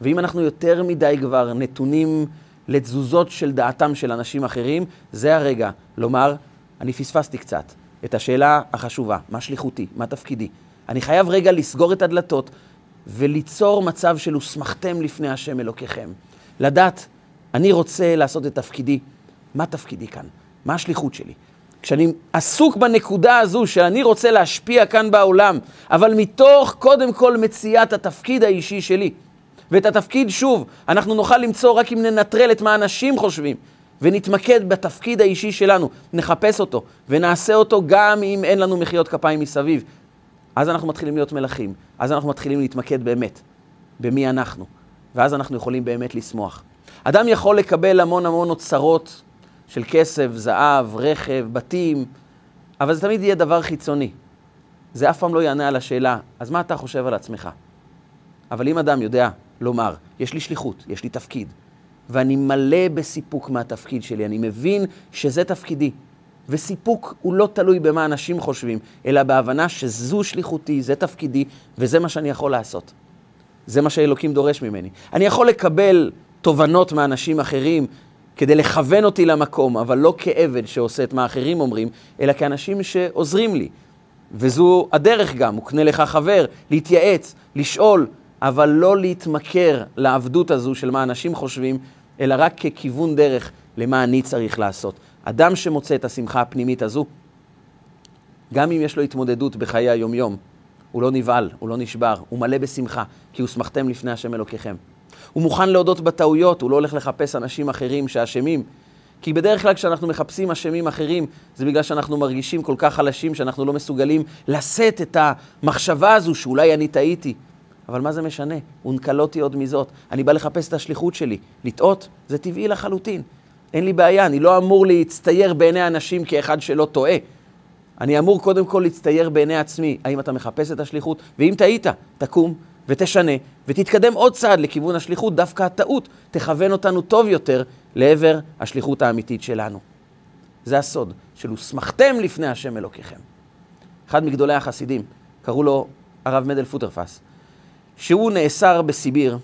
ואם אנחנו יותר מדי כבר נתונים לתזוזות של דעתם של אנשים אחרים, זה הרגע לומר, אני פספסתי קצת את השאלה החשובה, מה שליחותי, מה תפקידי. אני חייב רגע לסגור את הדלתות וליצור מצב של הוסמכתם לפני השם אלוקיכם. לדעת, אני רוצה לעשות את תפקידי, מה תפקידי כאן? מה השליחות שלי? כשאני עסוק בנקודה הזו שאני רוצה להשפיע כאן בעולם, אבל מתוך קודם כל מציאת התפקיד האישי שלי. ואת התפקיד, שוב, אנחנו נוכל למצוא רק אם ננטרל את מה אנשים חושבים, ונתמקד בתפקיד האישי שלנו, נחפש אותו, ונעשה אותו גם אם אין לנו מחיאות כפיים מסביב. אז אנחנו מתחילים להיות מלכים, אז אנחנו מתחילים להתמקד באמת במי אנחנו, ואז אנחנו יכולים באמת לשמוח. אדם יכול לקבל המון המון אוצרות של כסף, זהב, רכב, בתים, אבל זה תמיד יהיה דבר חיצוני. זה אף פעם לא יענה על השאלה, אז מה אתה חושב על עצמך? אבל אם אדם יודע לומר, יש לי שליחות, יש לי תפקיד, ואני מלא בסיפוק מהתפקיד שלי, אני מבין שזה תפקידי, וסיפוק הוא לא תלוי במה אנשים חושבים, אלא בהבנה שזו שליחותי, זה תפקידי, וזה מה שאני יכול לעשות. זה מה שאלוקים דורש ממני. אני יכול לקבל תובנות מאנשים אחרים כדי לכוון אותי למקום, אבל לא כעבד שעושה את מה אחרים אומרים, אלא כאנשים שעוזרים לי. וזו הדרך גם, הוקנה לך חבר, להתייעץ, לשאול, אבל לא להתמכר לעבדות הזו של מה אנשים חושבים, אלא רק ככיוון דרך למה אני צריך לעשות. אדם שמוצא את השמחה הפנימית הזו, גם אם יש לו התמודדות בחיי היומיום, הוא לא נבהל, הוא לא נשבר, הוא מלא בשמחה, כי הוסמכתם לפני השם אלוקיכם. הוא מוכן להודות בטעויות, הוא לא הולך לחפש אנשים אחרים שאשמים. כי בדרך כלל כשאנחנו מחפשים אשמים אחרים, זה בגלל שאנחנו מרגישים כל כך חלשים, שאנחנו לא מסוגלים לשאת את המחשבה הזו שאולי אני טעיתי. אבל מה זה משנה? ונקלותי עוד מזאת. אני בא לחפש את השליחות שלי. לטעות זה טבעי לחלוטין. אין לי בעיה, אני לא אמור להצטייר בעיני אנשים כאחד שלא טועה. אני אמור קודם כל להצטייר בעיני עצמי. האם אתה מחפש את השליחות? ואם טעית, תקום ותשנה ותתקדם עוד צעד לכיוון השליחות. דווקא הטעות תכוון אותנו טוב יותר לעבר השליחות האמיתית שלנו. זה הסוד של הוסמכתם לפני השם אלוקיכם. אחד מגדולי החסידים, קראו לו הרב מדל פוטרפס. שהוא נאסר בסיביר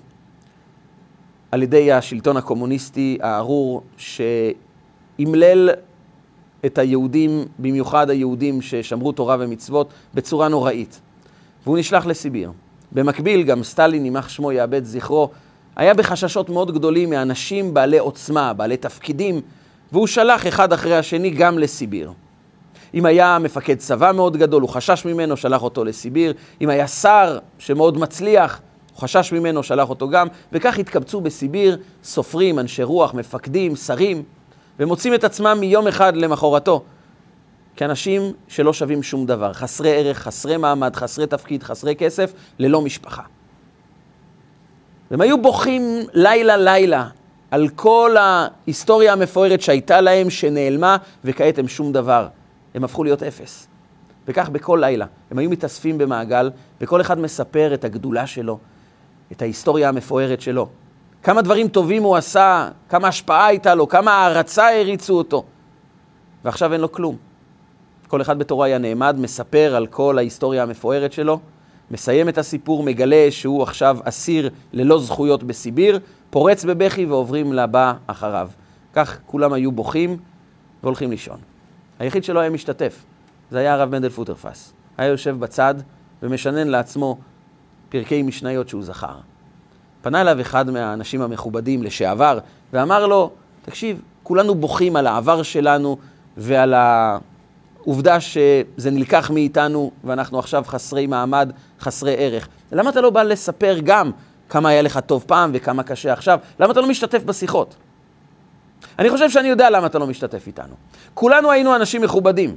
על ידי השלטון הקומוניסטי הארור, שאימלל את היהודים, במיוחד היהודים ששמרו תורה ומצוות, בצורה נוראית. והוא נשלח לסיביר. במקביל, גם סטלין, יימח שמו, יאבד זכרו, היה בחששות מאוד גדולים מאנשים בעלי עוצמה, בעלי תפקידים, והוא שלח אחד אחרי השני גם לסיביר. אם היה מפקד צבא מאוד גדול, הוא חשש ממנו, שלח אותו לסיביר. אם היה שר שמאוד מצליח, הוא חשש ממנו, שלח אותו גם. וכך התקבצו בסיביר סופרים, אנשי רוח, מפקדים, שרים, ומוצאים את עצמם מיום אחד למחרתו כאנשים שלא שווים שום דבר, חסרי ערך, חסרי מעמד, חסרי תפקיד, חסרי כסף, ללא משפחה. והם היו בוכים לילה-לילה על כל ההיסטוריה המפוארת שהייתה להם, שנעלמה, וכעת הם שום דבר. הם הפכו להיות אפס. וכך בכל לילה. הם היו מתאספים במעגל, וכל אחד מספר את הגדולה שלו, את ההיסטוריה המפוארת שלו. כמה דברים טובים הוא עשה, כמה השפעה הייתה לו, כמה הערצה הריצו אותו. ועכשיו אין לו כלום. כל אחד בתורו היה נעמד, מספר על כל ההיסטוריה המפוארת שלו, מסיים את הסיפור, מגלה שהוא עכשיו אסיר ללא זכויות בסיביר, פורץ בבכי ועוברים לבא אחריו. כך כולם היו בוכים והולכים לישון. היחיד שלא היה משתתף, זה היה הרב מנדל פוטרפס. היה יושב בצד ומשנן לעצמו פרקי משניות שהוא זכר. פנה אליו אחד מהאנשים המכובדים לשעבר ואמר לו, תקשיב, כולנו בוכים על העבר שלנו ועל העובדה שזה נלקח מאיתנו ואנחנו עכשיו חסרי מעמד, חסרי ערך. למה אתה לא בא לספר גם כמה היה לך טוב פעם וכמה קשה עכשיו? למה אתה לא משתתף בשיחות? אני חושב שאני יודע למה אתה לא משתתף איתנו. כולנו היינו אנשים מכובדים,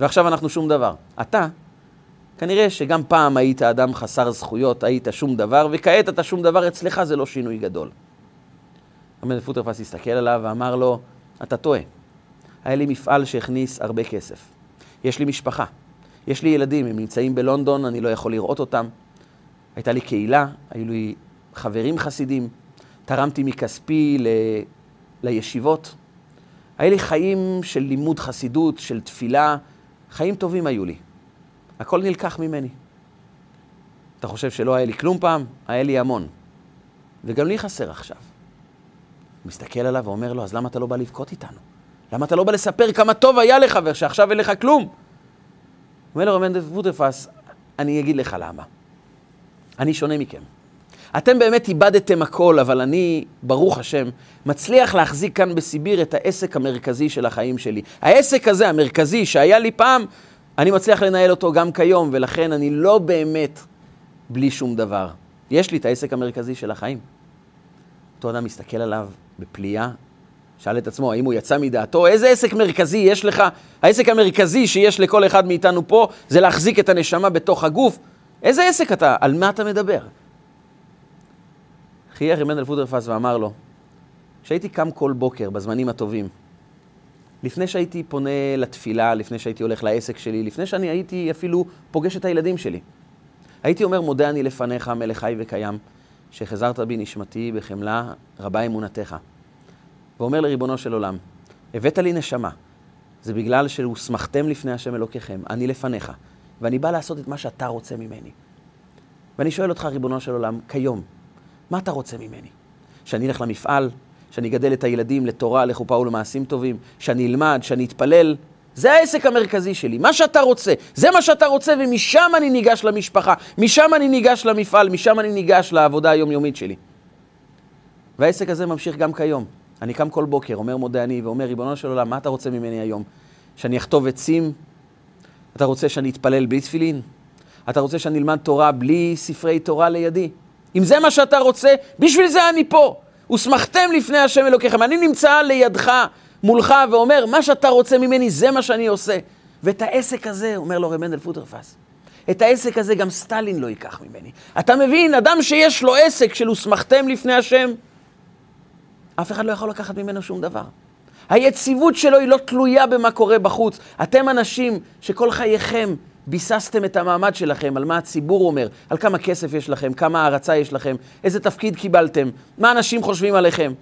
ועכשיו אנחנו שום דבר. אתה, כנראה שגם פעם היית אדם חסר זכויות, היית שום דבר, וכעת אתה שום דבר, אצלך זה לא שינוי גדול. המלך פוטרפס הסתכל עליו ואמר לו, אתה טועה. היה לי מפעל שהכניס הרבה כסף. יש לי משפחה, יש לי ילדים, הם נמצאים בלונדון, אני לא יכול לראות אותם. הייתה לי קהילה, היו לי חברים חסידים, תרמתי מכספי לישיבות. היה לי חיים של לימוד חסידות, של תפילה, חיים טובים היו לי. הכל נלקח ממני. אתה חושב שלא היה לי כלום פעם? היה לי המון. וגם לי חסר עכשיו. הוא מסתכל עליו ואומר לו, אז למה אתה לא בא לבכות איתנו? למה אתה לא בא לספר כמה טוב היה לך ושעכשיו אין לך כלום? אומר לו רמנדל ווטרפס, אני אגיד לך למה. אני שונה מכם. אתם באמת איבדתם הכל, אבל אני, ברוך השם, מצליח להחזיק כאן בסיביר את העסק המרכזי של החיים שלי. העסק הזה, המרכזי, שהיה לי פעם, אני מצליח לנהל אותו גם כיום, ולכן אני לא באמת בלי שום דבר. יש לי את העסק המרכזי של החיים. אותו אדם מסתכל עליו בפליאה, שאל את עצמו, האם הוא יצא מדעתו? איזה עסק מרכזי יש לך? העסק המרכזי שיש לכל אחד מאיתנו פה, זה להחזיק את הנשמה בתוך הגוף. איזה עסק אתה? על מה אתה מדבר? חייך עם מנדל פודרפס ואמר לו, כשהייתי קם כל בוקר בזמנים הטובים, לפני שהייתי פונה לתפילה, לפני שהייתי הולך לעסק שלי, לפני שאני הייתי אפילו פוגש את הילדים שלי, הייתי אומר, מודה אני לפניך, מלך חי וקיים, שחזרת בי נשמתי בחמלה רבה אמונתך. ואומר לריבונו של עולם, הבאת לי נשמה, זה בגלל שהוסמכתם לפני השם אלוקיכם, אני לפניך, ואני בא לעשות את מה שאתה רוצה ממני. ואני שואל אותך, ריבונו של עולם, כיום, מה אתה רוצה ממני? שאני אלך למפעל, שאני אגדל את הילדים לתורה, לחופה ולמעשים טובים, שאני אלמד, שאני אתפלל. זה העסק המרכזי שלי, מה שאתה רוצה, זה מה שאתה רוצה, ומשם אני ניגש למשפחה, משם אני ניגש למפעל, משם אני ניגש לעבודה היומיומית שלי. והעסק הזה ממשיך גם כיום. אני קם כל בוקר, אומר מודה אני, ואומר, ריבונו של עולם, מה אתה רוצה ממני היום? שאני אכתוב עצים? אתה רוצה שאני אתפלל בלי תפילין? אתה רוצה שאני אלמד תורה בלי ספרי תורה לידי? אם זה מה שאתה רוצה, בשביל זה אני פה. ושמחתם לפני השם אלוקיכם. אני נמצא לידך, מולך, ואומר, מה שאתה רוצה ממני, זה מה שאני עושה. ואת העסק הזה, אומר לו רב מנדל פוטרפס, את העסק הזה גם סטלין לא ייקח ממני. אתה מבין, אדם שיש לו עסק של ושמחתם לפני השם, אף אחד לא יכול לקחת ממנו שום דבר. היציבות שלו היא לא תלויה במה קורה בחוץ. אתם אנשים שכל חייכם ביססתם את המעמד שלכם על מה הציבור אומר, על כמה כסף יש לכם, כמה הערצה יש לכם, איזה תפקיד קיבלתם, מה אנשים חושבים עליכם.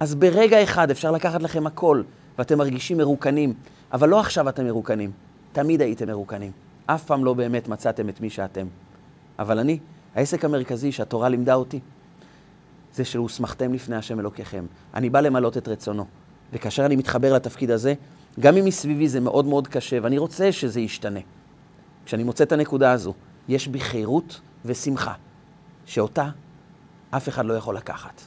אז ברגע אחד אפשר לקחת לכם הכל, ואתם מרגישים מרוקנים. אבל לא עכשיו אתם מרוקנים, תמיד הייתם מרוקנים. אף פעם לא באמת מצאתם את מי שאתם. אבל אני, העסק המרכזי שהתורה לימדה אותי, זה שהוסמכתם לפני השם אלוקיכם. אני בא למלות את רצונו. וכאשר אני מתחבר לתפקיד הזה, גם אם מסביבי זה מאוד מאוד קשה, ואני רוצה שזה ישתנה. כשאני מוצא את הנקודה הזו, יש בי חירות ושמחה, שאותה אף אחד לא יכול לקחת.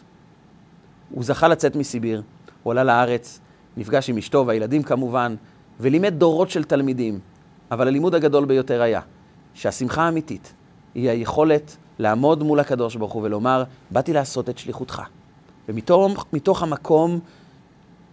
הוא זכה לצאת מסיביר, הוא עלה לארץ, נפגש עם אשתו והילדים כמובן, ולימד דורות של תלמידים. אבל הלימוד הגדול ביותר היה שהשמחה האמיתית היא היכולת לעמוד מול הקדוש ברוך הוא ולומר, באתי לעשות את שליחותך. ומתוך המקום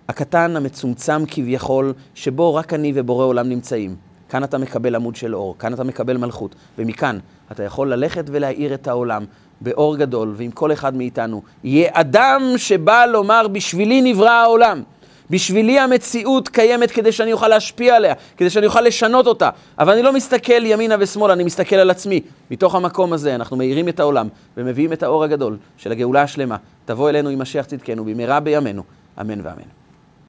הקטן, המצומצם כביכול, שבו רק אני ובורא עולם נמצאים. כאן אתה מקבל עמוד של אור, כאן אתה מקבל מלכות, ומכאן אתה יכול ללכת ולהאיר את העולם באור גדול, ועם כל אחד מאיתנו יהיה אדם שבא לומר, בשבילי נברא העולם. בשבילי המציאות קיימת כדי שאני אוכל להשפיע עליה, כדי שאני אוכל לשנות אותה. אבל אני לא מסתכל ימינה ושמאלה, אני מסתכל על עצמי. מתוך המקום הזה אנחנו מאירים את העולם ומביאים את האור הגדול של הגאולה השלמה. תבוא אלינו עם משיח צדקנו במהרה בימינו, אמן ואמן.